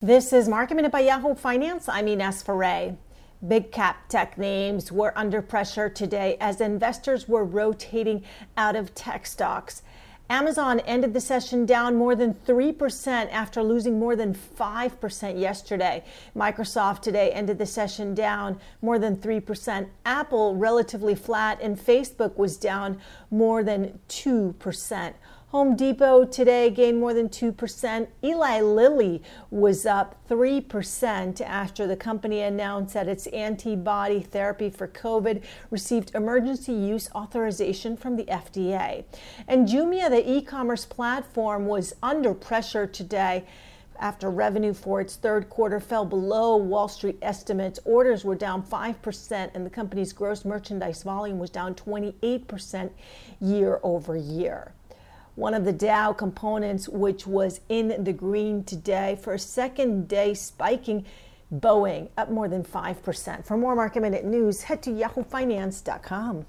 This is Market Minute by Yahoo Finance. I'm Ines Ferre. Big cap tech names were under pressure today as investors were rotating out of tech stocks. Amazon ended the session down more than 3% after losing more than 5% yesterday. Microsoft today ended the session down more than 3%. Apple relatively flat, and Facebook was down more than 2%. Home Depot today gained more than 2%. Eli Lilly was up 3% after the company announced that its antibody therapy for COVID received emergency use authorization from the FDA. And Jumia, the e commerce platform, was under pressure today after revenue for its third quarter fell below Wall Street estimates. Orders were down 5%, and the company's gross merchandise volume was down 28% year over year one of the Dow components, which was in the green today for a second day spiking. Boeing up more than 5%. For more market minute news, head to yahoofinance.com.